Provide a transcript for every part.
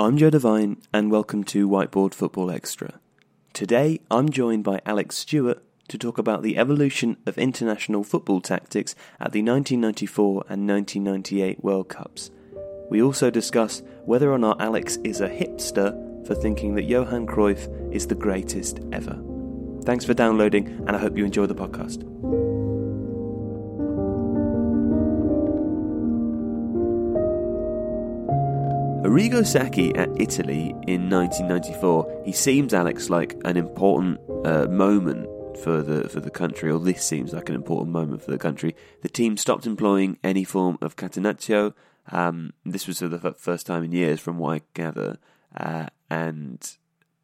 I'm Joe Devine, and welcome to Whiteboard Football Extra. Today, I'm joined by Alex Stewart to talk about the evolution of international football tactics at the 1994 and 1998 World Cups. We also discuss whether or not Alex is a hipster for thinking that Johan Cruyff is the greatest ever. Thanks for downloading, and I hope you enjoy the podcast. Arrigo Sacchi at Italy in 1994. He seems, Alex, like an important uh, moment for the for the country, or this seems like an important moment for the country. The team stopped employing any form of catenaccio. Um, this was for the f- first time in years, from what I gather, uh, and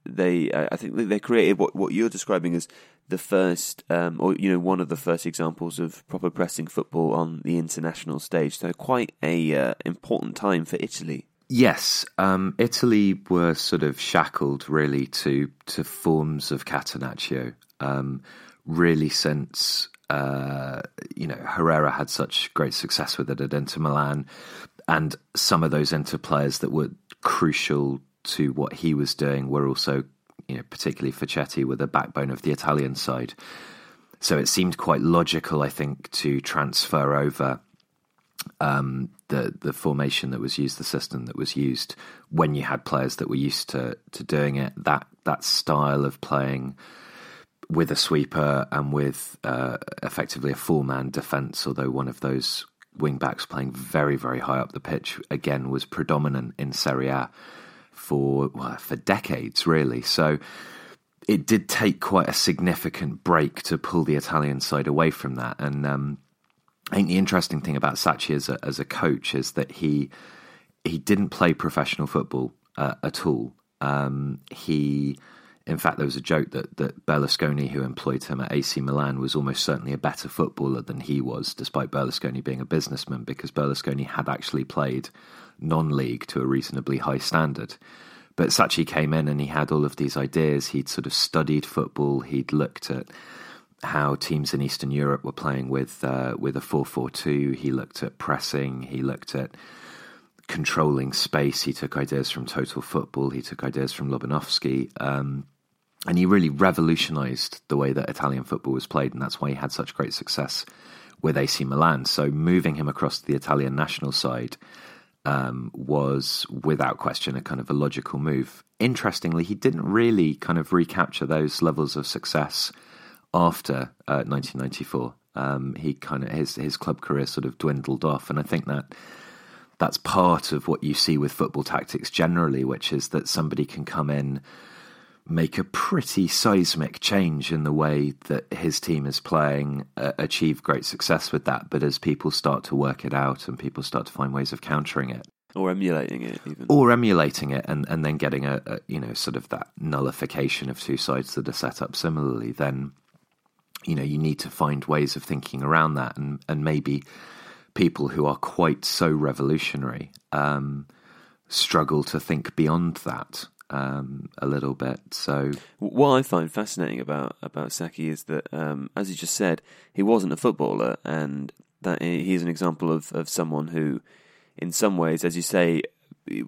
they, I think, they created what what you're describing as the first, um, or you know, one of the first examples of proper pressing football on the international stage. So quite a uh, important time for Italy. Yes, um, Italy were sort of shackled really to to forms of Catenaccio. Um, really, since uh, you know Herrera had such great success with it at Inter Milan, and some of those Inter players that were crucial to what he was doing were also, you know, particularly Facchetti, were the backbone of the Italian side. So it seemed quite logical, I think, to transfer over um, the the formation that was used, the system that was used when you had players that were used to to doing it. That that style of playing with a sweeper and with uh, effectively a four man defence, although one of those wing backs playing very very high up the pitch again was predominant in Serie A for well, for decades really. So. It did take quite a significant break to pull the Italian side away from that, and um, I think the interesting thing about Sacchi as a, as a coach is that he he didn't play professional football uh, at all. Um, he, in fact, there was a joke that that Berlusconi, who employed him at AC Milan, was almost certainly a better footballer than he was, despite Berlusconi being a businessman, because Berlusconi had actually played non-league to a reasonably high standard. But Sacchi came in and he had all of these ideas. He'd sort of studied football. He'd looked at how teams in Eastern Europe were playing with uh, with a four four two. He looked at pressing. He looked at controlling space. He took ideas from Total Football. He took ideas from Lobanovsky. Um, and he really revolutionised the way that Italian football was played, and that's why he had such great success with AC Milan. So moving him across to the Italian national side um, was, without question, a kind of a logical move. Interestingly, he didn't really kind of recapture those levels of success after uh, 1994. Um, he kind of his his club career sort of dwindled off, and I think that that's part of what you see with football tactics generally, which is that somebody can come in, make a pretty seismic change in the way that his team is playing, uh, achieve great success with that. But as people start to work it out and people start to find ways of countering it, Or emulating it, even. or emulating it and, and then getting a, a you know sort of that nullification of two sides that are set up similarly, then you know you need to find ways of thinking around that and and maybe people who are quite so revolutionary um, struggle to think beyond that um, a little bit. So What I find fascinating about about Sacchi is that, um, as you just said, he wasn't a footballer, and that he's an example of, of someone who, in some ways, as you say,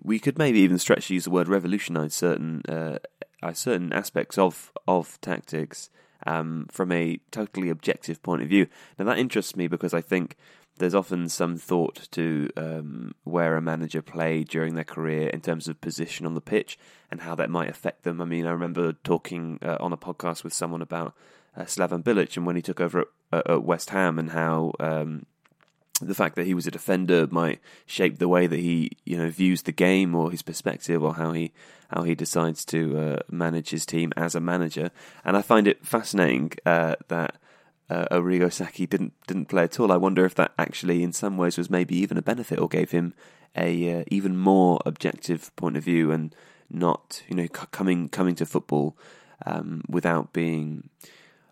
we could maybe even stretch to use the word revolutionise certain uh, uh, certain aspects of of tactics um, from a totally objective point of view. Now that interests me because I think there's often some thought to um, where a manager played during their career in terms of position on the pitch and how that might affect them. I mean, I remember talking uh, on a podcast with someone about uh, Slaven Bilic and when he took over at, at West Ham and how um, the fact that he was a defender might shape the way that he you know views the game or his perspective or how he how he decides to uh, manage his team as a manager. And I find it fascinating uh, that uh, Sacchi didn't didn't play at all. I wonder if that actually, in some ways, was maybe even a benefit or gave him a uh, even more objective point of view and not you know c- coming coming to football um, without being.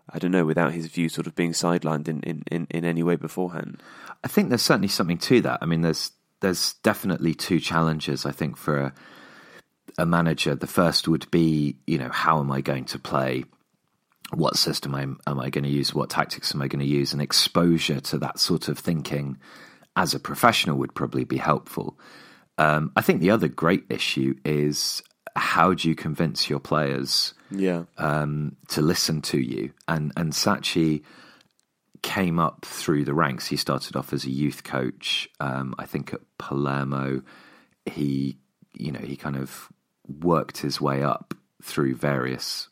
I don't know, without his view sort of being sidelined in, in, in, in any way beforehand. I think there's certainly something to that. I mean, there's there's definitely two challenges. I think for a, a manager, the first would be, you know, how am I going to play? What system am, am I going to use? What tactics am I going to use? And exposure to that sort of thinking as a professional would probably be helpful. Um, I think the other great issue is how do you convince your players Yeah. um, to listen to you? And and Sacchi came up through the ranks. He started off as a youth coach. Um, I think at Palermo, he you know he kind of worked his way up through various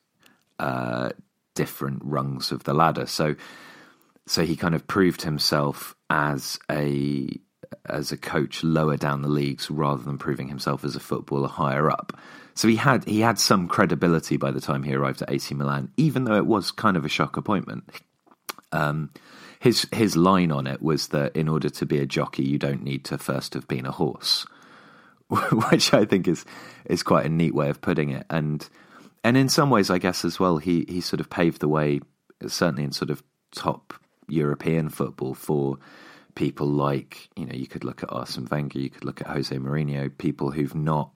uh, different rungs of the ladder. So so he kind of proved himself as a as a coach lower down the leagues rather than proving himself as a footballer higher up. So he had he had some credibility by the time he arrived at AC Milan, even though it was kind of a shock appointment. Um, his his line on it was that in order to be a jockey, you don't need to first have been a horse, which I think is is quite a neat way of putting it. And and in some ways, I guess as well, he he sort of paved the way, certainly in sort of top European football for people like you know you could look at Arsene Wenger, you could look at Jose Mourinho, people who've not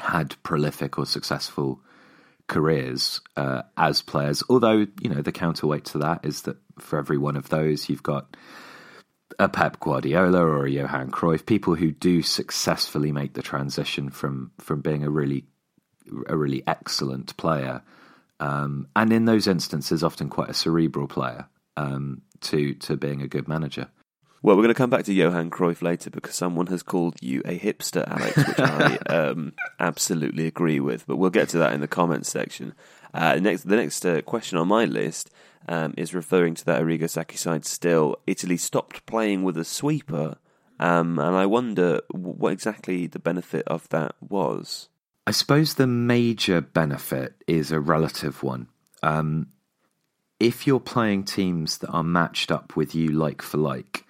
had prolific or successful careers uh, as players. Although you know the counterweight to that is that for every one of those you've got a Pep Guardiola or a Johan Cruyff, people who do successfully make the transition from from being a really a really excellent player, um, and in those instances often quite a cerebral player um, to to being a good manager. Well, we're going to come back to Johan Cruyff later because someone has called you a hipster, Alex, which I um, absolutely agree with. But we'll get to that in the comments section. Uh, next, the next uh, question on my list um, is referring to that Arrigo Sacchi side. Still, Italy stopped playing with a sweeper, um, and I wonder what exactly the benefit of that was. I suppose the major benefit is a relative one. Um, if you're playing teams that are matched up with you like for like,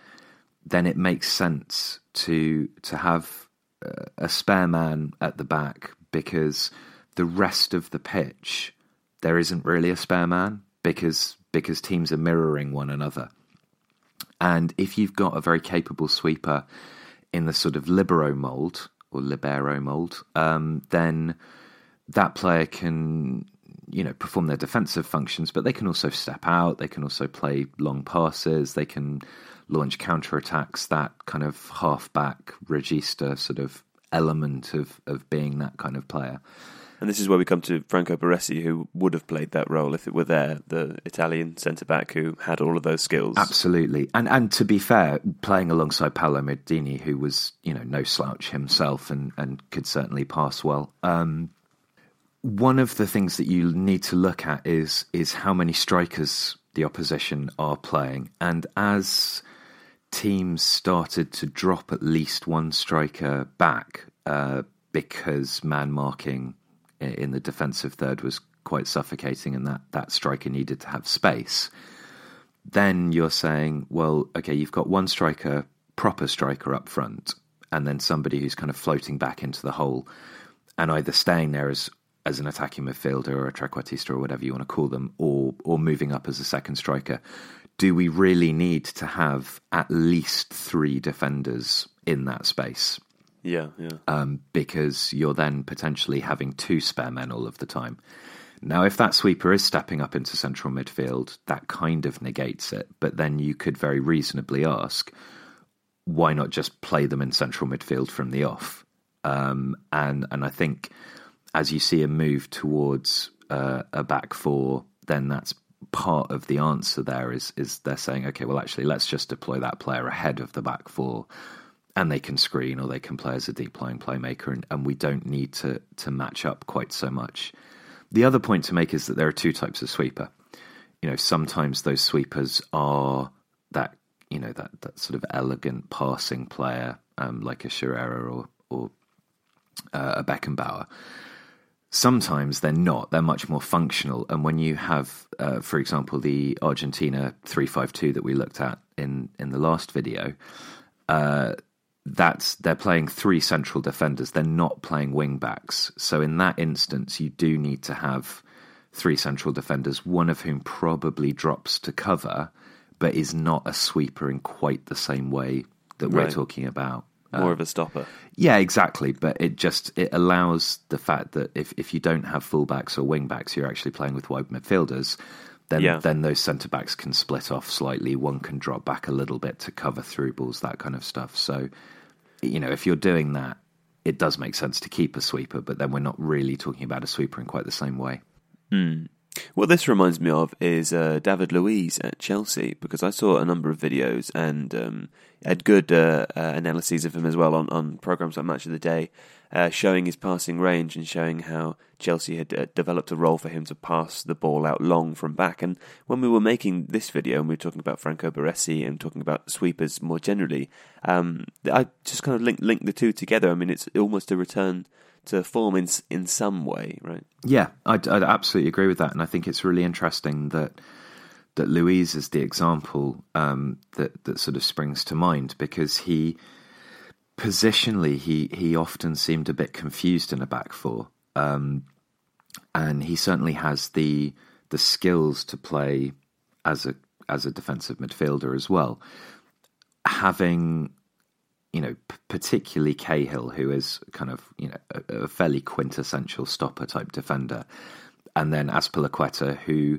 then it makes sense to to have a spare man at the back because the rest of the pitch there isn't really a spare man because because teams are mirroring one another. And if you've got a very capable sweeper in the sort of libero mold or libero mold, um, then that player can you know perform their defensive functions, but they can also step out. They can also play long passes. They can launch counter attacks. That kind of half-back regista sort of element of of being that kind of player. And this is where we come to Franco Baresi, who would have played that role if it were there, the Italian centre back who had all of those skills. Absolutely, and and to be fair, playing alongside Paolo Maldini, who was you know no slouch himself and and could certainly pass well. Um, one of the things that you need to look at is is how many strikers the opposition are playing, and as teams started to drop at least one striker back uh, because man marking in the defensive third was quite suffocating, and that that striker needed to have space. Then you're saying, well, okay, you've got one striker, proper striker up front, and then somebody who's kind of floating back into the hole, and either staying there as as an attacking midfielder or a trequartista or whatever you want to call them, or or moving up as a second striker. Do we really need to have at least three defenders in that space? Yeah, yeah. Um, because you're then potentially having two spare men all of the time. Now, if that sweeper is stepping up into central midfield, that kind of negates it. But then you could very reasonably ask, why not just play them in central midfield from the off? Um, and and I think as you see a move towards uh, a back four, then that's part of the answer. There is is they're saying, okay, well, actually, let's just deploy that player ahead of the back four, and they can screen or they can play as a deep lying playmaker, and, and we don't need to to match up quite so much. The other point to make is that there are two types of sweeper. You know, sometimes those sweepers are that you know that that sort of elegant passing player, um, like a Scirea or or uh, a Beckenbauer. Sometimes they're not. They're much more functional. And when you have, uh, for example, the Argentina three five two that we looked at in in the last video, uh, that's they're playing three central defenders. They're not playing wing backs. So in that instance, you do need to have three central defenders, one of whom probably drops to cover, but is not a sweeper in quite the same way that we're talking about. More uh, of a stopper. Yeah, exactly. But it just it allows the fact that if, if you don't have fullbacks or wingbacks, you're actually playing with wide midfielders. Then Yeah. then those centre backs can split off slightly. One can drop back a little bit to cover through balls, that kind of stuff. So, you know, if you're doing that, it does make sense to keep a sweeper. But then we're not really talking about a sweeper in quite the same way. Hmm. What this reminds me of is uh, David Luiz at Chelsea because I saw a number of videos and um, had good uh, uh, analyses of him as well on, on programs like Match of the Day, uh, showing his passing range and showing how Chelsea had uh, developed a role for him to pass the ball out long from back. And when we were making this video and we were talking about Franco Baresi and talking about sweepers more generally, um, I just kind of linked linked the two together. I mean, it's almost a return to form in in some way, right? Yeah, I'd, I'd absolutely agree with that, and I think it's really interesting that that Luiz is the example um, that that sort of springs to mind because he positionally he he often seemed a bit confused in a back four, um, and he certainly has the the skills to play as a as a defensive midfielder as well. Having you know, p- particularly Cahill, who is kind of you know a, a fairly quintessential stopper type defender, and then Azpilicueta, who,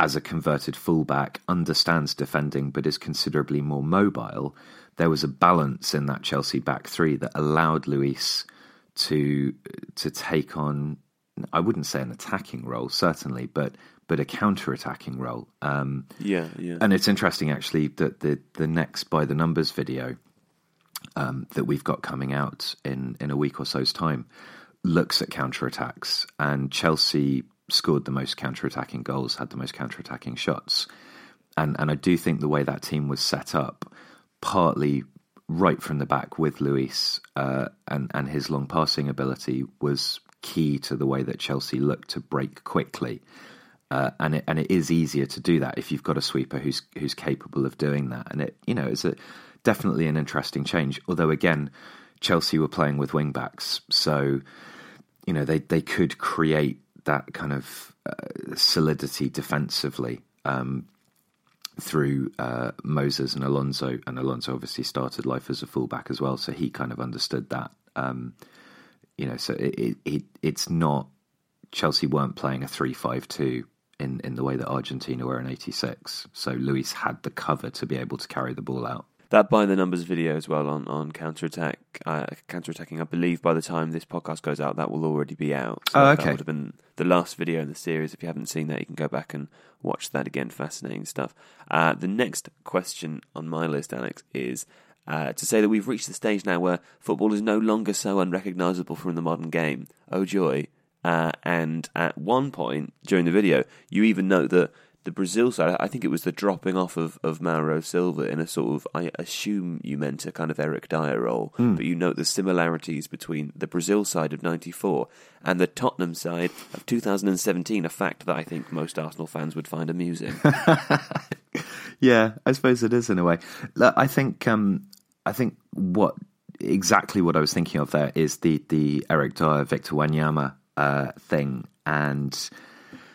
as a converted fullback, understands defending but is considerably more mobile. There was a balance in that Chelsea back three that allowed Luiz to to take on. I wouldn't say an attacking role, certainly, but but a counter attacking role. Um, Yeah, yeah. and it's interesting actually that the the next by the numbers video um, that we've got coming out in in a week or so's time looks at counter attacks, and Chelsea scored the most counter attacking goals, had the most counter attacking shots, and and I do think the way that team was set up, partly right from the back with Luiz uh, and and his long passing ability was key to the way that Chelsea looked to break quickly. Uh, and it and it is easier to do that if you've got a sweeper who's who's capable of doing that. And it you know it's a definitely an interesting change. Although again, Chelsea were playing with wing backs, so you know they they could create that kind of uh, solidity defensively um, through uh, Moses and Alonso. And Alonso obviously started life as a fullback as well, so he kind of understood that. Um, you know, so it, it, it it's not Chelsea weren't playing a three-five-two in in the way that Argentina were in '86. So Luiz had the cover to be able to carry the ball out. That by the numbers video as well on on counter attack, uh, counter attacking. I believe by the time this podcast goes out, that will already be out. So Oh, That okay. would have been the last video in the series. If you haven't seen that, you can go back and watch that again. Fascinating stuff. Uh, the next question on my list, Alex, is. Uh, to say that we've reached the stage now where football is no longer so unrecognisable from the modern game. Oh joy! Uh, and at one point during the video, you even note that the Brazil side, I think it was the dropping off of, of Mauro Silva in a sort of, I assume you meant a kind of Eric Dier role, but you note the similarities between the Brazil side of 94 and the Tottenham side of 2017, a fact that I think most Arsenal fans would find amusing. Yeah, I suppose it is in a way. Look, I think um, I think what exactly what I was thinking of there is the the Eric Dier Victor Wanyama uh, thing, and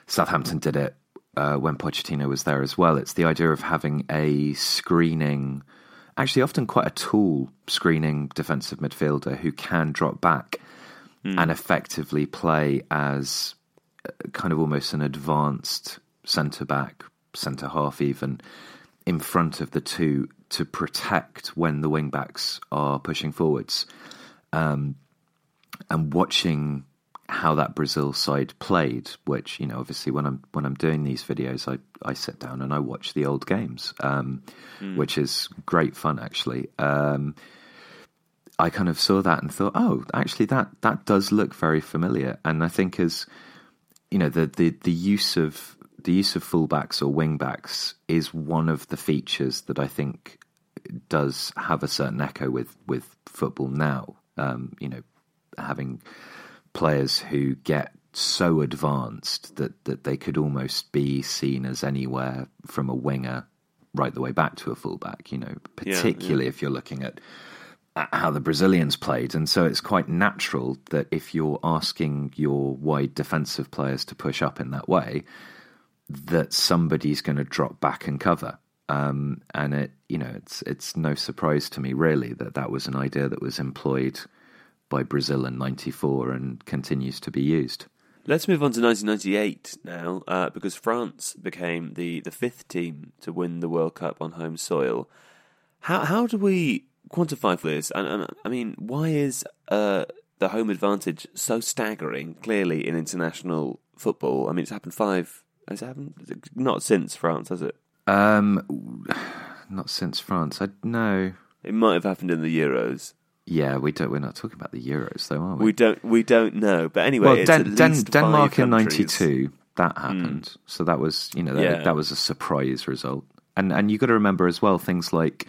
Southampton did it uh, when Pochettino was there as well. It's the idea of having a screening, actually often quite a tall screening defensive midfielder who can drop back and effectively play as uh, kind of almost an advanced centre back, centre half, even in front of the two to protect when the wing backs are pushing forwards. Um, and watching how that Brazil side played, which you know, obviously when I'm when I'm doing these videos, I, I sit down and I watch the old games, um, which is great fun actually. Um, I kind of saw that and thought, oh, actually that that does look very familiar. And I think as you know, the the, the use of the use of fullbacks or wingbacks is one of the features that I think does have a certain echo with with football now. Um, you know, having players who get so advanced that, that they could almost be seen as anywhere from a winger right the way back to a fullback, you know, particularly yeah, yeah. if you're looking at how the Brazilians played. And so it's quite natural that if you're asking your wide defensive players to push up in that way, that somebody's going to drop back and cover. Um, and it, you know, it's it's no surprise to me really that that was an idea that was employed by Brazil in '94 and continues to be used. Let's move on to 1998 now, uh, because France became the, the fifth team to win the World Cup on home soil. How how do we quantify for this? And, and I mean, why is uh, the home advantage so staggering? Clearly, in international football, I mean, it's happened five. Has it happened? Not since France, has it? Um, not since France. I no. It might have happened in the Euros. Yeah, we don't. We're not talking about the Euros, though, are we? We don't. We don't know. But anyway, well, Den- Den- Denmark in '92 that hmm. happened. Mm. So that was, you know, that, yeah. that was a surprise result. And and you got to remember as well things like,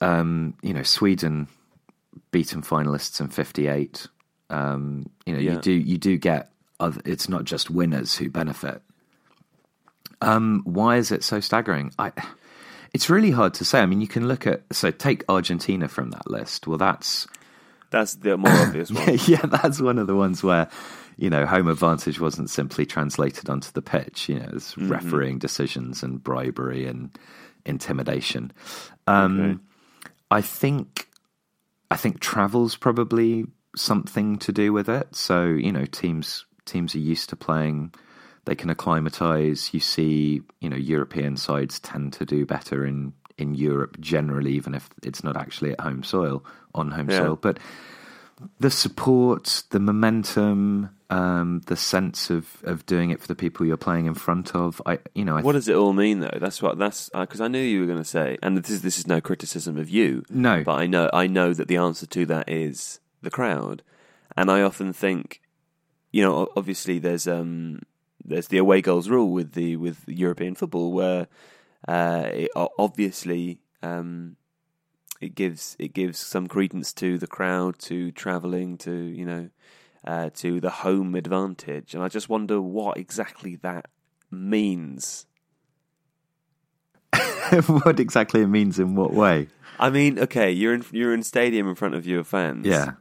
um, you know, Sweden beaten finalists in '58. Um, you know, yeah. you do you do get. Other, it's not just winners who benefit. Um, why is it so staggering? I it's really hard to say. I mean, you can look at so take Argentina from that list. Well, that's that's the more obvious one. yeah, that's one of the ones where you know home advantage wasn't simply translated onto the pitch. You know, there's mm-hmm. refereeing decisions and bribery and intimidation. Um, okay. I think I think travel's probably something to do with it. So you know, teams teams are used to playing they can acclimatise. You see, you know, European sides tend to do better in in Europe generally, even if it's not actually at home soil on home yeah. soil. But the support, the momentum, um, the sense of, of doing it for the people you're playing in front of. I, you know, I what does it all mean though? That's what that's because uh, I knew you were going to say, and this is this is no criticism of you. No, but I know I know that the answer to that is the crowd, and I often think, you know, obviously there's um there's the away goals rule with the with European football, where uh, it, obviously um, it gives it gives some credence to the crowd, to travelling, to you know, uh, to the home advantage, and I just wonder what exactly that means. what exactly it means in what way? I mean, okay, you're in you're in stadium in front of your fans. Yeah.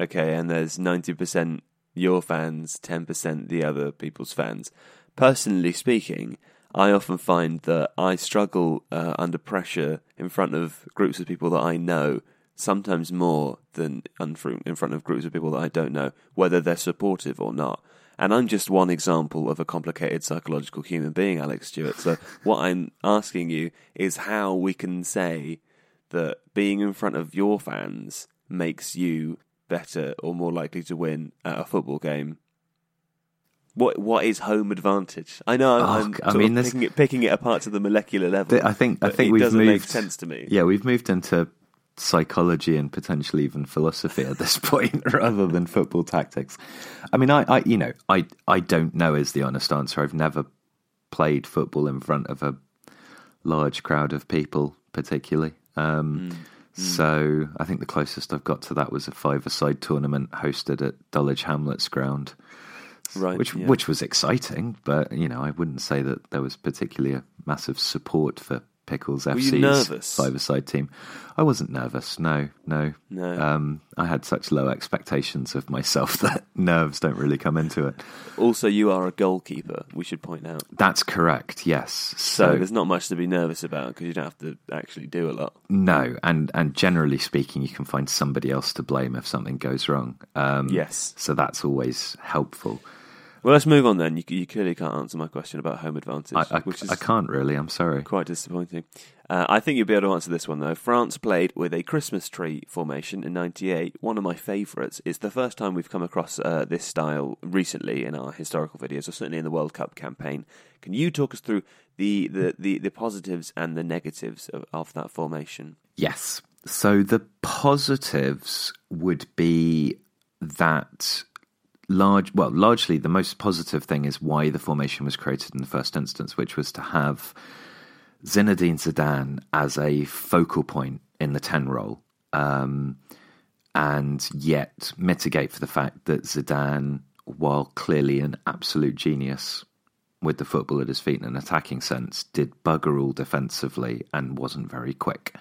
Okay, and there's ninety percent your fans, 10% the other people's fans. Personally speaking, I often find that I struggle uh, under pressure in front of groups of people that I know, sometimes more than in front of groups of people that I don't know, whether they're supportive or not. And I'm just one example of a complicated psychological human being, Alex Stewart. So, what I'm asking you is how we can say that being in front of your fans makes you better or more likely to win at a football game? What what is home advantage? I know I'm, oh, I mean, picking it, picking it apart to the molecular level. I think I think it we've doesn't moved, make sense to me. Yeah, we've moved into psychology and potentially even philosophy at this point, rather than football tactics. I mean, I, I you know I I don't know is the honest answer. I've never played football in front of a large crowd of people, particularly. Um, mm. Mm. So I think the closest I've got to that was a five-a-side tournament hosted at Dulwich Hamlets ground, right? Which yeah. which was exciting, but you know I wouldn't say that there was particularly a massive support for Pickles Were FC's five-a-side team. I wasn't nervous. No, no, no. Um, I had such low expectations of myself that nerves don't really come into it. Also, you are a goalkeeper. We should point out that's correct. Yes. So, so there's not much to be nervous about because you don't have to actually do a lot. No, and and generally speaking, you can find somebody else to blame if something goes wrong. Um, yes. So that's always helpful. Well, let's move on then. You, you clearly can't answer my question about home advantage. I, I, which is I can't really. I'm sorry. Quite disappointing. Uh, I think you'll be able to answer this one though. France played with a Christmas tree formation in '98. One of my favourites. It's the first time we've come across uh, this style recently in our historical videos, or certainly in the World Cup campaign. Can you talk us through the the, the, the positives and the negatives of, of that formation? Yes. So the positives would be that large, well, largely the most positive thing is why the formation was created in the first instance, which was to have Zinedine Zidane as a focal point in the 10 role, um, and yet mitigate for the fact that Zidane while clearly an absolute genius with the football at his feet in an attacking sense, did bugger all defensively and wasn't very quick.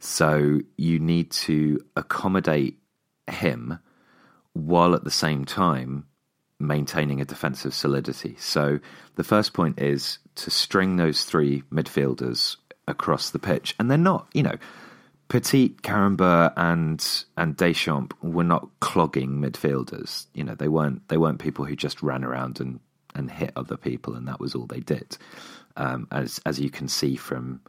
So you need to accommodate him while at the same time maintaining a defensive solidity. So the first point is to string those three midfielders across the pitch, and they're not, you know, Petit, Karembeu, and and Deschamps were not clogging midfielders. You know, they weren't they weren't people who just ran around and and hit other people, and that was all they did. Um, as as you can see from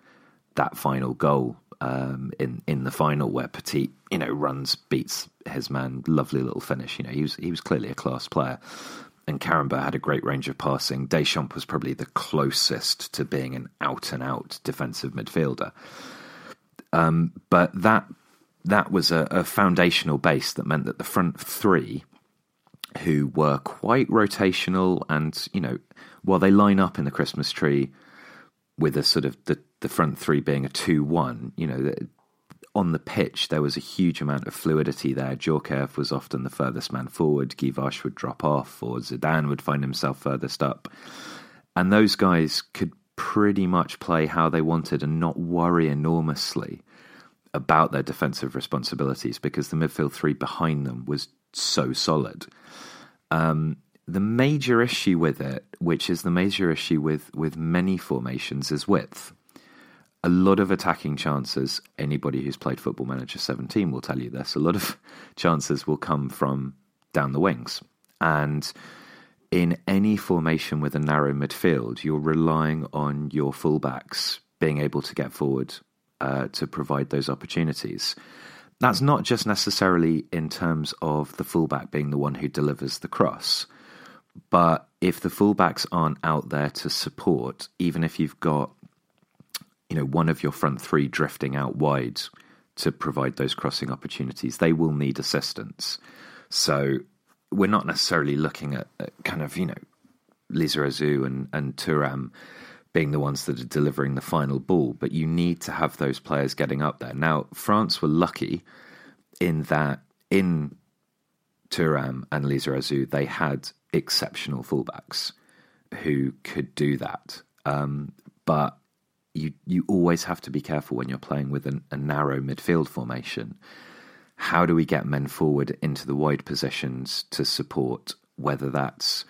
that final goal um, in in the final, where Petit, you know, runs beats his man, lovely little finish. You know, he was he was clearly a class player. And Karembeu had a great range of passing. Deschamps was probably the closest to being an out and out defensive midfielder. Um, but that that was a, a foundational base that meant that the front three who were quite rotational and, you know, while they line up in the Christmas tree with a sort of the, the front three being a 2 1, you know, on the pitch there was a huge amount of fluidity there. Djorkaeff was often the furthest man forward, Varche would drop off, or Zidane would find himself furthest up. And those guys could pretty much play how they wanted and not worry enormously about their defensive responsibilities because the midfield three behind them was so solid. Um, the major issue with it, which is the major issue with, with many formations, is width. A lot of attacking chances, anybody who's played Football Manager 17 will tell you this, a lot of chances will come from down the wings. And in any formation with a narrow midfield, you're relying on your fullbacks being able to get forward uh, to provide those opportunities. That's not just necessarily in terms of the fullback being the one who delivers the cross, but if the fullbacks aren't out there to support, even if you've got you know one of your front three drifting out wide to provide those crossing opportunities, they will need assistance. So we're not necessarily looking at, at kind of you know Lizarazu and and Thuram being the ones that are delivering the final ball, but you need to have those players getting up there. Now, France were lucky in that in Thuram and Lizarazu, they had exceptional fullbacks who could do that. Um, but you you always have to be careful when you're playing with an, a narrow midfield formation. How do we get men forward into the wide positions to support, whether that's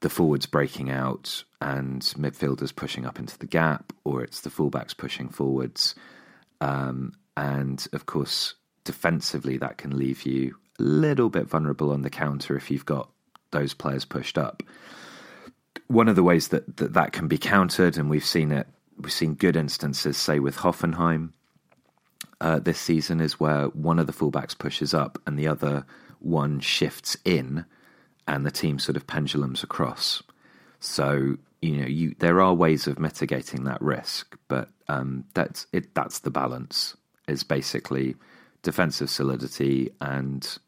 the forwards breaking out and midfielders pushing up into the gap, or it's the fullbacks pushing forwards. Um, and of course, defensively, that can leave you a little bit vulnerable on the counter if you've got those players pushed up. One of the ways that that, that can be countered, and we've seen it, we've seen good instances, say with Hoffenheim uh, this season, is where one of the fullbacks pushes up and the other one shifts in and the team sort of pendulums across. So you know, you there are ways of mitigating that risk, but um, that's it. That's the balance. Is basically defensive solidity and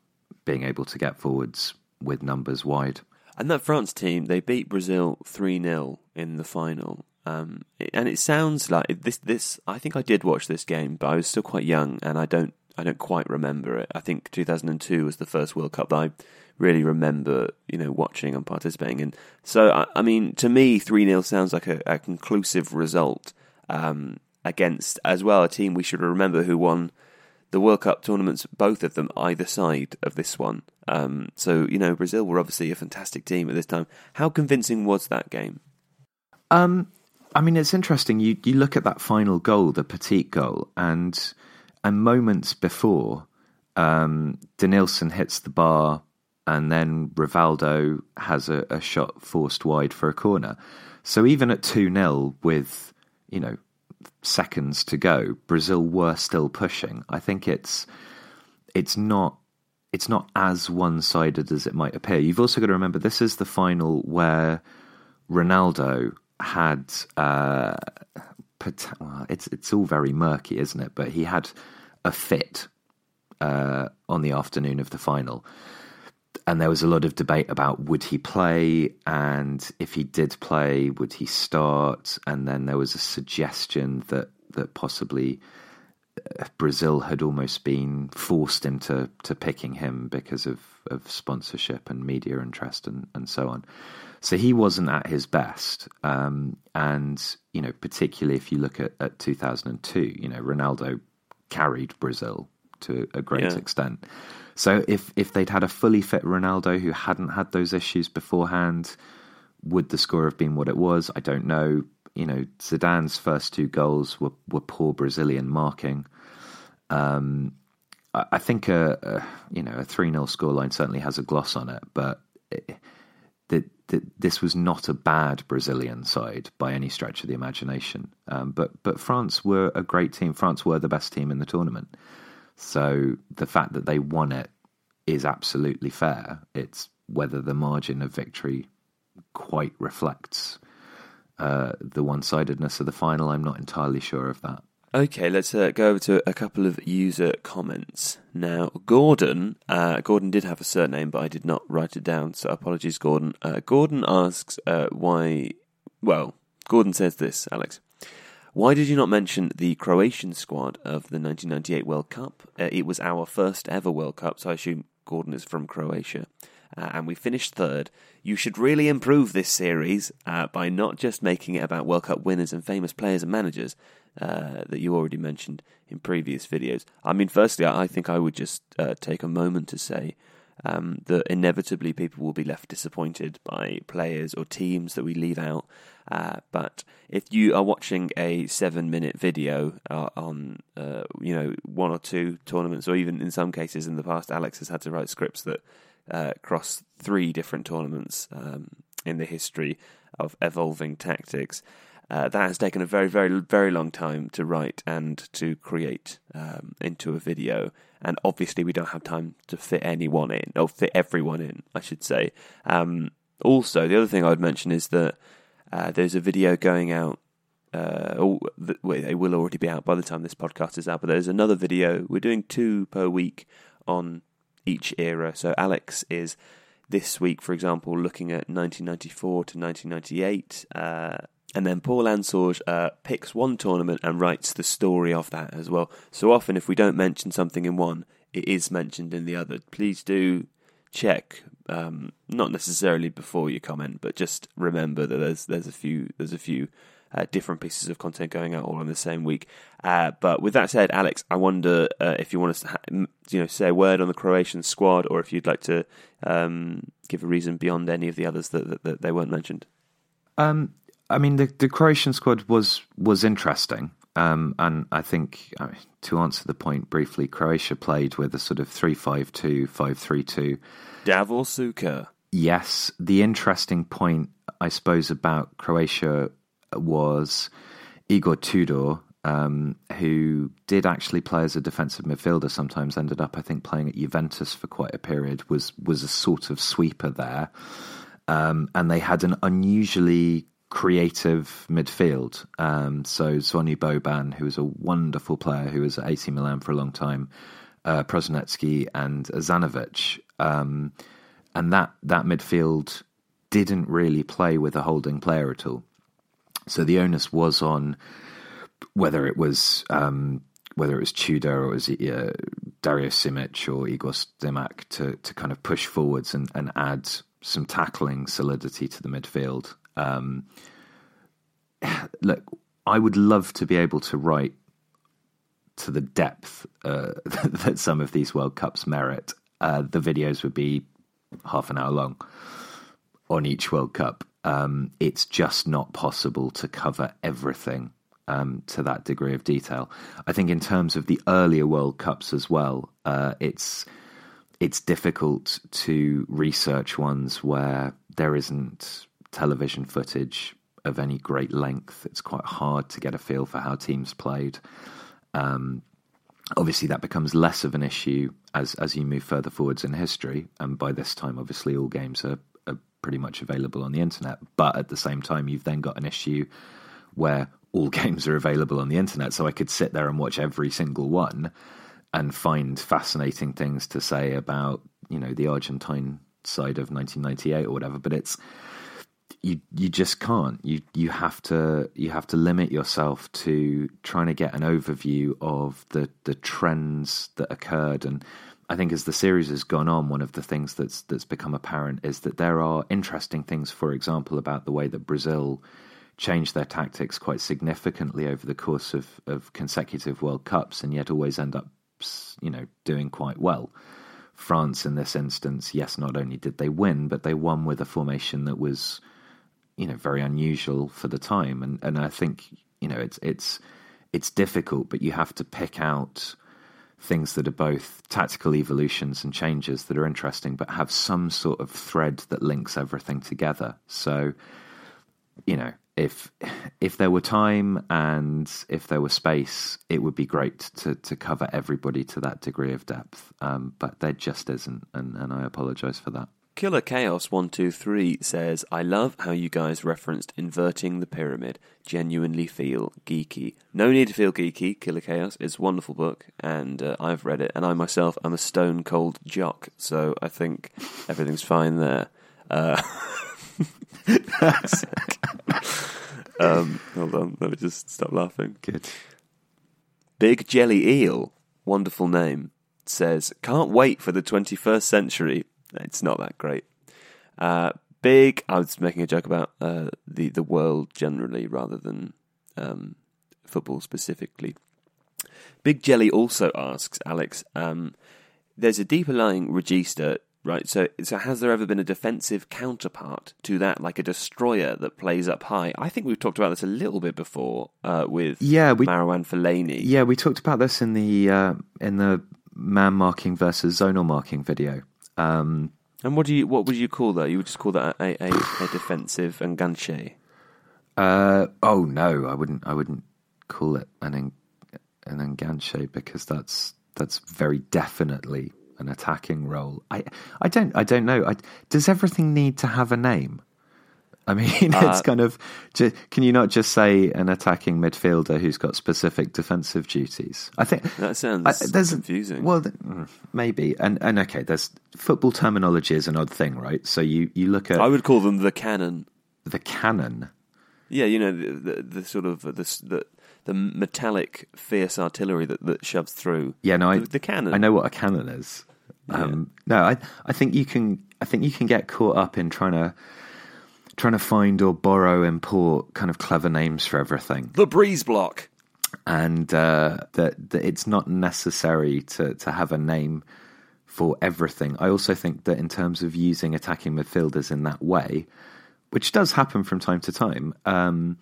being able to get forwards with numbers wide. And that France team, they beat Brazil three 0 in the final. Um, and it sounds like this. This I think I did watch this game, but I was still quite young, and I don't. I don't quite remember it. I think 2002 was the first World Cup that I really remember, you know, watching and participating in. So, I, I mean, to me, 3 0 sounds like a, a conclusive result um, against, as well, a team we should remember who won the World Cup tournaments, both of them either side of this one. Um, so, you know, Brazil were obviously a fantastic team at this time. How convincing was that game? Um, I mean, it's interesting. You you look at that final goal, the Petit goal, and and moments before, um, hits the bar and then Rivaldo has a, a shot forced wide for a corner. So even at 2 0 with, you know, seconds to go, Brazil were still pushing. I think it's it's not it's not as one sided as it might appear. You've also got to remember this is the final where Ronaldo had uh, it's it's all very murky, isn't it? But he had a fit uh, on the afternoon of the final and there was a lot of debate about would he play and if he did play would he start and then there was a suggestion that that possibly Brazil had almost been forced into to picking him because of, of sponsorship and media interest and, and so on. So he wasn't at his best. Um, and, you know, particularly if you look at, at 2002, you know, Ronaldo carried Brazil to a great yeah. extent. So if, if they'd had a fully fit Ronaldo who hadn't had those issues beforehand, would the score have been what it was? I don't know. You know, Zidane's first two goals were, were poor Brazilian marking. Um, I, I think a, a, you know a three 0 scoreline certainly has a gloss on it, but the, this was not a bad Brazilian side by any stretch of the imagination. Um, but but France were a great team. France were the best team in the tournament. So the fact that they won it is absolutely fair. It's whether the margin of victory quite reflects uh, the one sidedness of the final. I'm not entirely sure of that. Okay, let's uh, go over to a couple of user comments. Now, Gordon, uh, Gordon did have a surname, but I did not write it down, so apologies, Gordon. Uh, Gordon asks uh, why. Well, Gordon says this, Alex. Why did you not mention the Croatian squad of the 1998 World Cup? Uh, it was our first ever World Cup, so I assume Gordon is from Croatia. Uh, and we finished third. You should really improve this series uh, by not just making it about World Cup winners and famous players and managers, uh, that you already mentioned in previous videos. I mean, firstly, I think I would just uh, take a moment to say um, that inevitably people will be left disappointed by players or teams that we leave out. Uh, but if you are watching a seven-minute video uh, on, uh, you know, one or two tournaments, or even in some cases in the past, Alex has had to write scripts that uh, cross three different tournaments um, in the history of evolving tactics. Uh, that has taken a very, very, very long time to write and to create um, into a video. And obviously, we don't have time to fit anyone in, or fit everyone in, I should say. Um, also, the other thing I would mention is that uh, there's a video going out. Uh, oh, they will already be out by the time this podcast is out, but there's another video. We're doing two per week on each era. So Alex is this week, for example, looking at 1994 to 1998. Uh, and then Paul Ansorge uh, picks one tournament and writes the story of that as well. So often, if we don't mention something in one, it is mentioned in the other. Please do check, um, not necessarily before you comment, but just remember that there's there's a few there's a few uh, different pieces of content going out all in the same week. Uh, but with that said, Alex, I wonder uh, if you want to you know say a word on the Croatian squad, or if you'd like to um, give a reason beyond any of the others that, that, that they weren't mentioned. Um, I mean, the, the Croatian squad was was interesting, um, and I think I mean, to answer the point briefly, Croatia played with a sort of 3-5-2, 5-3-2. Davor Suker. Yes, the interesting point, I suppose, about Croatia was Igor Tudor, um, who did actually play as a defensive midfielder. Sometimes ended up, I think, playing at Juventus for quite a period. Was was a sort of sweeper there, um, and they had an unusually creative midfield. Um, so Zvonimir Boban, who was a wonderful player who was at AC Milan for a long time, uh, and Asanovic. Um, and that, that midfield didn't really play with a holding player at all. So the onus was on whether it was um, whether it was Tudor or it was uh, Dario Simic or Igor Stimac to to kind of push forwards and, and add some tackling solidity to the midfield. Um, look, I would love to be able to write to the depth uh, that some of these World Cups merit. Uh, the videos would be half an hour long on each World Cup. Um, it's just not possible to cover everything um, to that degree of detail. I think in terms of the earlier World Cups as well, uh, it's it's difficult to research ones where there isn't television footage of any great length. It's quite hard to get a feel for how teams played. Um, obviously, that becomes less of an issue as as you move further forwards in history, and by this time, obviously, all games are, pretty much available on the internet. But at the same time, you've then got an issue where all games are available on the internet, so I could sit there and watch every single one and find fascinating things to say about you know the Argentine side of 1998 or whatever. But it's you you just can't. You you have to you have to limit yourself to trying to get an overview of the the trends that occurred. And I think as the series has gone on, one of the things that's that's become apparent is that there are interesting things, for example, about the way that Brazil changed their tactics quite significantly over the course of, of consecutive World Cups, and yet always end up, you know, doing quite well. France, in this instance, yes, not only did they win, but they won with a formation that was, you know, very unusual for the time. And and I think you know it's it's it's difficult, but you have to pick out things that are both tactical evolutions and changes that are interesting, but have some sort of thread that links everything together. So, you know, if if there were time and if there were space, it would be great to to cover everybody to that degree of depth. Um, but there just isn't, and, and I apologise for that. Killer Chaos one two three says, "I love how you guys referenced inverting the pyramid. Genuinely feel geeky. No need to feel geeky. Killer Chaos is a wonderful book, and uh, I've read it. And I myself am a stone cold jock, so I think everything's fine there." Uh, um, hold on, let me just stop laughing. Good. Big Jelly Eel, wonderful name, says, Can't wait for the 21st century. It's not that great. Uh, big, I was making a joke about uh, the, the world generally rather than um, football specifically. Big Jelly also asks, Alex, um, there's a deeper lying regista Right, so so has there ever been a defensive counterpart to that, like a destroyer that plays up high? I think we've talked about this a little bit before uh, with yeah, we, Marouane Fellaini. Yeah, we talked about this in the uh, in the man marking versus zonal marking video. Um, and what do you what would you call that? You would just call that a, a, a defensive enganche? Uh, oh no, I wouldn't. I wouldn't call it an an enganche because that's that's very definitely an attacking role. I I don't I don't know. I, does everything need to have a name? I mean, uh, it's kind of. Can you not just say an attacking midfielder who's got specific defensive duties? I think that sounds I, there's, confusing. Well, maybe, and and okay, there's football terminology is an odd thing, right? So you you look at. I would call them the cannon. The cannon. Yeah, you know the the, the sort of the, the the metallic, fierce artillery that, that shoves through. Yeah, no, I, the, the cannon. I know what a cannon is. Yeah. Um, no, I I think you can I think you can get caught up in trying to trying to find or borrow import kind of clever names for everything. The breeze block, and uh, that that it's not necessary to to have a name for everything. I also think that in terms of using attacking midfielders in that way, which does happen from time to time. Um,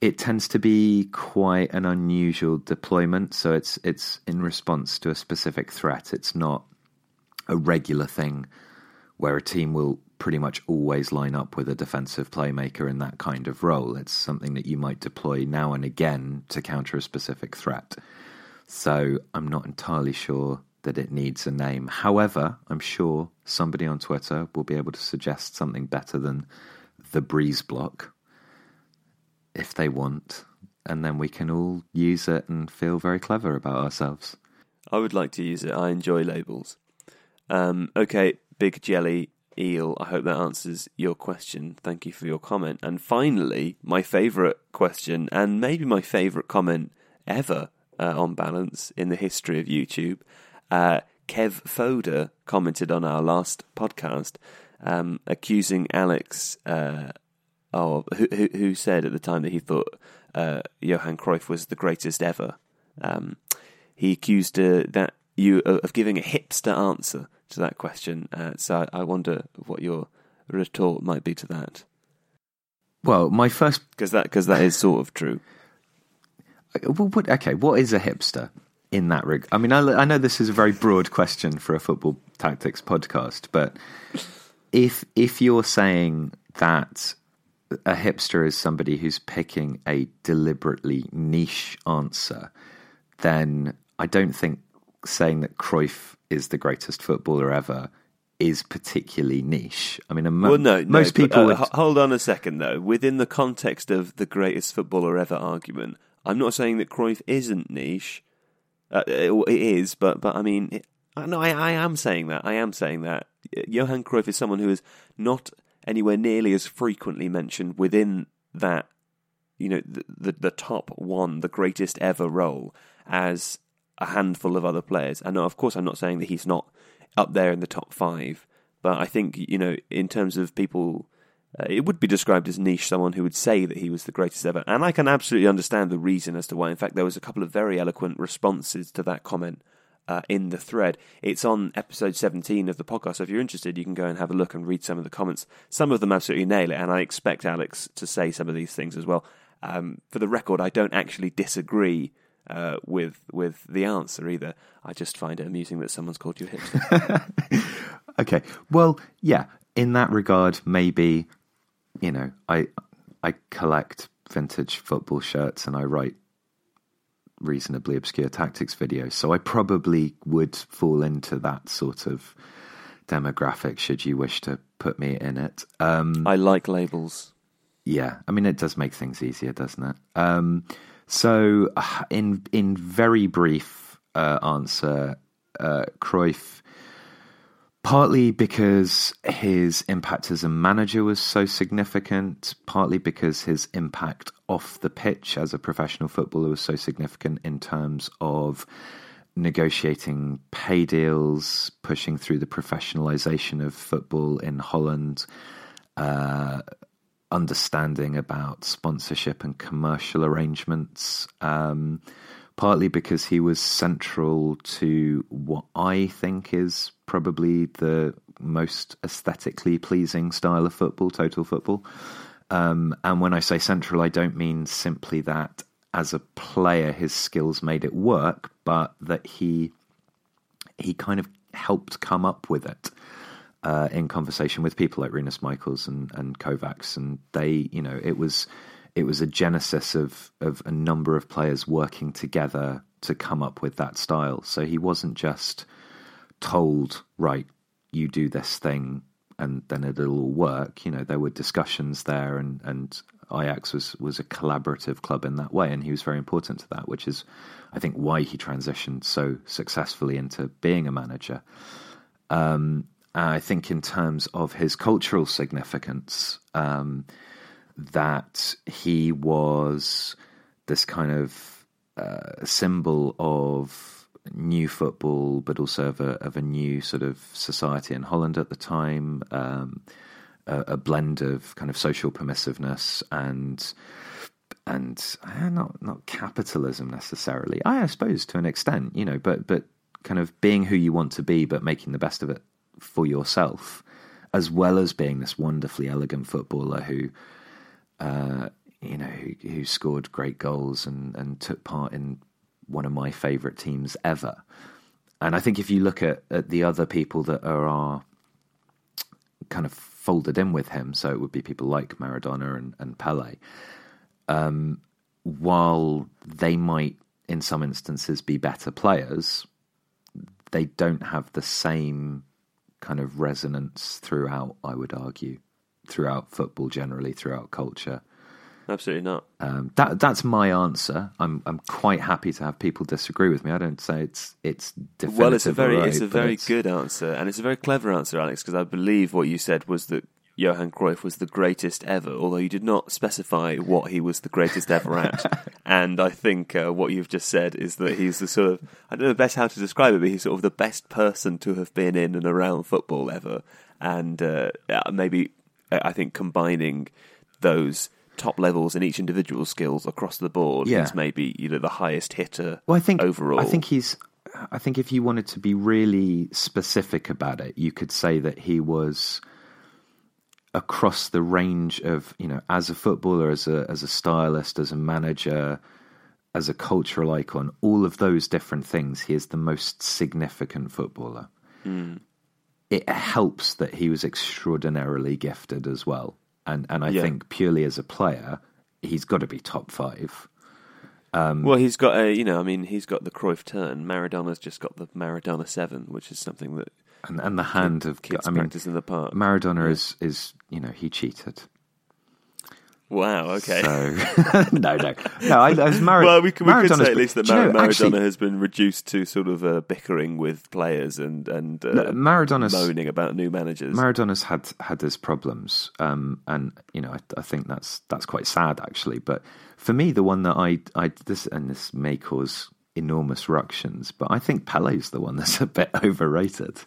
it tends to be quite an unusual deployment. So it's it's in response to a specific threat. It's not a regular thing where a team will pretty much always line up with a defensive playmaker in that kind of role. It's something that you might deploy now and again to counter a specific threat. So I'm not entirely sure that it needs a name. However, I'm sure somebody on Twitter will be able to suggest something better than the breeze block if they want, and then we can all use it and feel very clever about ourselves. I would like to use it. I enjoy labels. Um, okay, Big Jelly Eel, I hope that answers your question. Thank you for your comment. And finally, my favourite question, and maybe my favourite comment ever uh, on balance in the history of YouTube. Uh, Kev Foder commented on our last podcast, um, accusing Alex uh, who, who, who said at the time that he thought uh, Johan Cruyff was the greatest ever. Um, he accused uh, that you of giving a hipster answer to that question. Uh, so I, wonder what your retort might be to that. Well, my first because that because that is sort of true. Well, what, okay, what is a hipster in that rig? I mean, I, I know this is a very broad question for a football tactics podcast, but if if you're saying that a hipster is somebody who's picking a deliberately niche answer, then I don't think saying that Cruyff is the greatest footballer ever is particularly niche. I mean, mo- well, no, no most people. Uh, would... Hold on a second, though. Within the context of the greatest footballer ever argument, I'm not saying that Cruyff isn't niche. Uh, it, it is, but but I mean, it, no, I, I am saying that. I am saying that Johan Cruyff is someone who is not anywhere nearly as frequently mentioned within that, you know, the, the, the top one, the greatest ever role as a handful of other players. And of course, I'm not saying that he's not up there in the top five, but I think, you know, in terms of people. Uh, it would be described as niche, someone who would say that he was the greatest ever. And I can absolutely understand the reason as to why. In fact, there was a couple of very eloquent responses to that comment uh, in the thread. It's on episode 17 of the podcast. So if you're interested, you can go and have a look and read some of the comments. Some of them absolutely nail it, and I expect Alex to say some of these things as well. Um, for the record, I don't actually disagree uh, with with the answer either. I just find it amusing that someone's called you a hipster. okay, well, yeah. In that regard, maybe you know, I I collect vintage football shirts and I write reasonably obscure tactics videos, so I probably would fall into that sort of demographic. Should you wish to put me in it, um, I like labels. yeah, I mean it does make things easier, doesn't it? Um, so, uh, in in very brief uh, answer, uh, Cruyff, partly because his impact as a manager was so significant, partly because his impact off the pitch as a professional footballer was so significant in terms of negotiating pay deals, pushing through the professionalization of football in Holland. Uh, understanding about sponsorship and commercial arrangements, um, partly because he was central to what I think is probably the most aesthetically pleasing style of football, total football. Um, and when I say central, I don't mean simply that as a player his skills made it work, but that he he kind of helped come up with it uh, in conversation with people like Rinus Michels and, and Kovacs, and they, you know, it was it was a genesis of of a number of players working together to come up with that style. So he wasn't just told, right, you do this thing and then it'll all work. You know, there were discussions there, and and Ajax was was a collaborative club in that way, and he was very important to that, which is, I think, why he transitioned so successfully into being a manager. Um, I think in terms of his cultural significance, um, that he was this kind of uh, symbol of new football, but also of a, of a new sort of society in Holland at the time, um, a, a, blend of kind of social permissiveness and and uh, not not capitalism necessarily. I, I suppose to an extent, you know, but but kind of being who you want to be, but making the best of it for yourself, as well as being this wonderfully elegant footballer who, uh, you know, who, who, scored great goals and, and took part in one of my favourite teams ever. And I think if you look at, at the other people that are, are kind of folded in with him, so it would be people like Maradona and, and Pele, um, while they might in some instances be better players, they don't have the same kind of resonance throughout, I would argue, throughout football generally, throughout culture. Absolutely not. Um, that that's my answer. I'm I'm quite happy to have people disagree with me. I don't say it's it's well. It's a very right, it's a very good answer, and it's a very clever answer, Alex. Because I believe what you said was that Johan Cruyff was the greatest ever, although you did not specify what he was the greatest ever at. and I think uh, what you've just said is that he's the sort of, I don't know best how to describe it, but he's sort of the best person to have been in and around football ever. And uh, maybe, I think, combining those top levels in each individual skills across the board yeah. is maybe you know the highest hitter well, I think, overall. I think he's I think if you wanted to be really specific about it, you could say that he was across the range of you know as a footballer, as a as a stylist, as a manager, as a cultural icon, all of those different things, he is the most significant footballer. Mm. It helps that he was extraordinarily gifted as well, and and I yeah. think purely as a player, he's got to be top five. Um, well, he's got a, you know, I mean, he's got the Cruyff turn. Maradona's just got the Maradona seven, which is something that and and the hand of kids I mean, practice in the park. Maradona yeah. is is you know he cheated. Wow. Okay. So no, no, no. I, I Mar- well, we, can, we could say at least that do you know, Maradona actually, has been reduced to sort of uh, bickering with players and and uh, No, Maradona's- moaning about new managers. Maradona's had had his problems, um, and you know I, I think that's that's quite sad actually. But for me, the one that I I this and this may cause enormous ructions, but I think Pele's the one that's a bit overrated.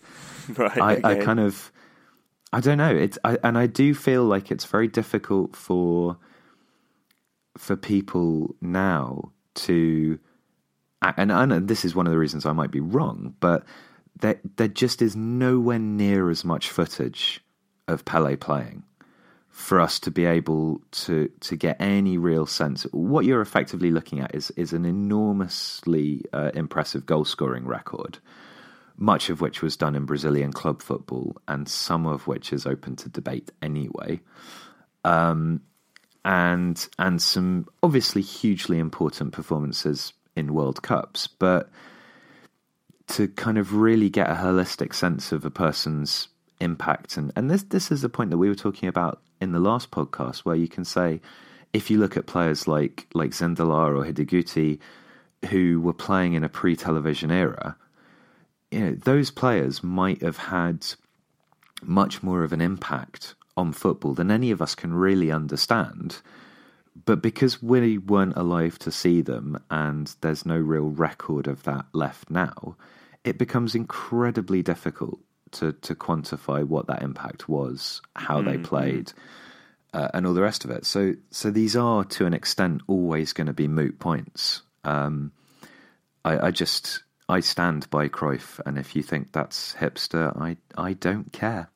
right. I, I kind of I don't know it's I, and I do feel like it's very difficult for for people now to and, and this is one of the reasons I might be wrong, but there there just is nowhere near as much footage of Pele playing for us to be able to to get any real sense. What you're effectively looking at is is an enormously uh, impressive goal scoring record, much of which was done in Brazilian club football, and some of which is open to debate anyway. Um, and and some obviously hugely important performances in World Cups, but to kind of really get a holistic sense of a person's impact and and this this is the point that we were talking about in the last podcast where you can say if you look at players like like Sindelar or Hidegkuti who were playing in a pre-television era you know those players might have had much more of an impact on football than any of us can really understand. But because we weren't alive to see them and there's no real record of that left now it becomes incredibly difficult to to quantify what that impact was, how they played, uh, and all the rest of it. So so these are to an extent always going to be moot points. Um, I, I just I stand by Cruyff, and if you think that's hipster, I I don't care.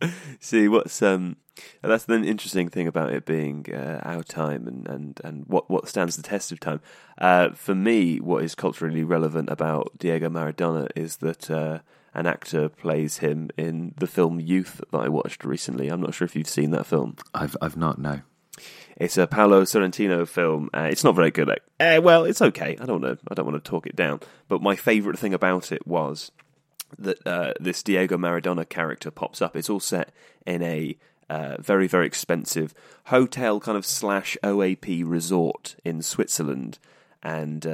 See what's um that's the interesting thing about it being uh, our time and, and, and what, what stands the test of time. Uh, for me, what is culturally relevant about Diego Maradona is that uh, an actor plays him in the film Youth that I watched recently. I'm not sure if you've seen that film. I've I've not no. It's a Paolo Sorrentino film. Uh, it's not very good. Like, eh, well, it's okay. I don't know. I don't want to talk it down. But my favourite thing about it was that uh, this Diego Maradona character pops up. It's all set in a uh, very very expensive hotel kind of slash OAP resort in Switzerland, and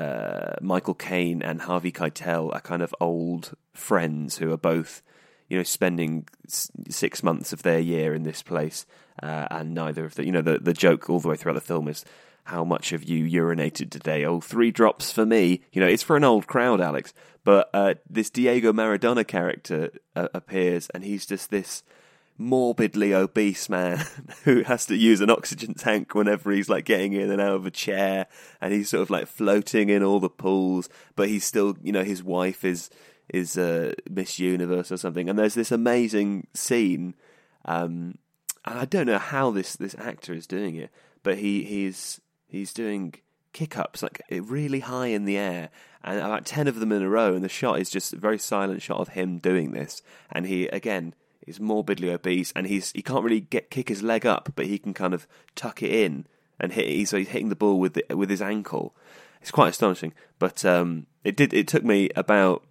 uh, Michael Caine and Harvey Keitel are kind of old friends who are both you know spending s- six months of their year in this place, uh, and neither of the you know the the joke all the way throughout the film is. How much have you urinated today? Oh, three drops for me. You know, it's for an old crowd, Alex. But uh, this Diego Maradona character uh, appears, and he's just this morbidly obese man who has to use an oxygen tank whenever he's like getting in and out of a chair and he's sort of like floating in all the pools but he's still you know his wife is is uh, Miss Universe or something. And there's this amazing scene um and I don't know how this this actor is doing it but he he's he's doing kick ups like really high in the air and about 10 of them in a row and the shot is just a very silent shot of him doing this. And he again is morbidly obese and he's he can't really get kick his leg up but he can kind of tuck it in and hit he's, so he's hitting the ball with the, with his ankle. It's quite astonishing but um it did it took me about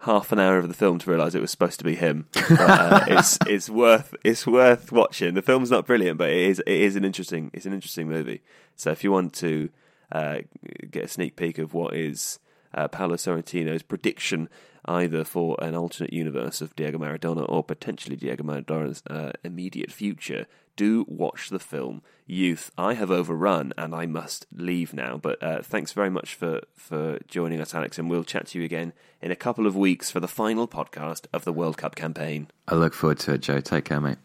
half an hour of the film to realize it was supposed to be him. But, uh, it's it's worth it's worth watching. The film's not brilliant but it is it is an interesting it's an interesting movie. So if you want to uh, get a sneak peek of what is uh, Paolo Sorrentino's prediction either for an alternate universe of Diego Maradona or potentially Diego Maradona's uh, immediate future, do watch the film Youth. I have overrun and I must leave now, but uh, thanks very much for, for joining us, Alex, and we'll chat to you again in a couple of weeks for the final podcast of the World Cup campaign. I look forward to it, Joe. Take care, mate.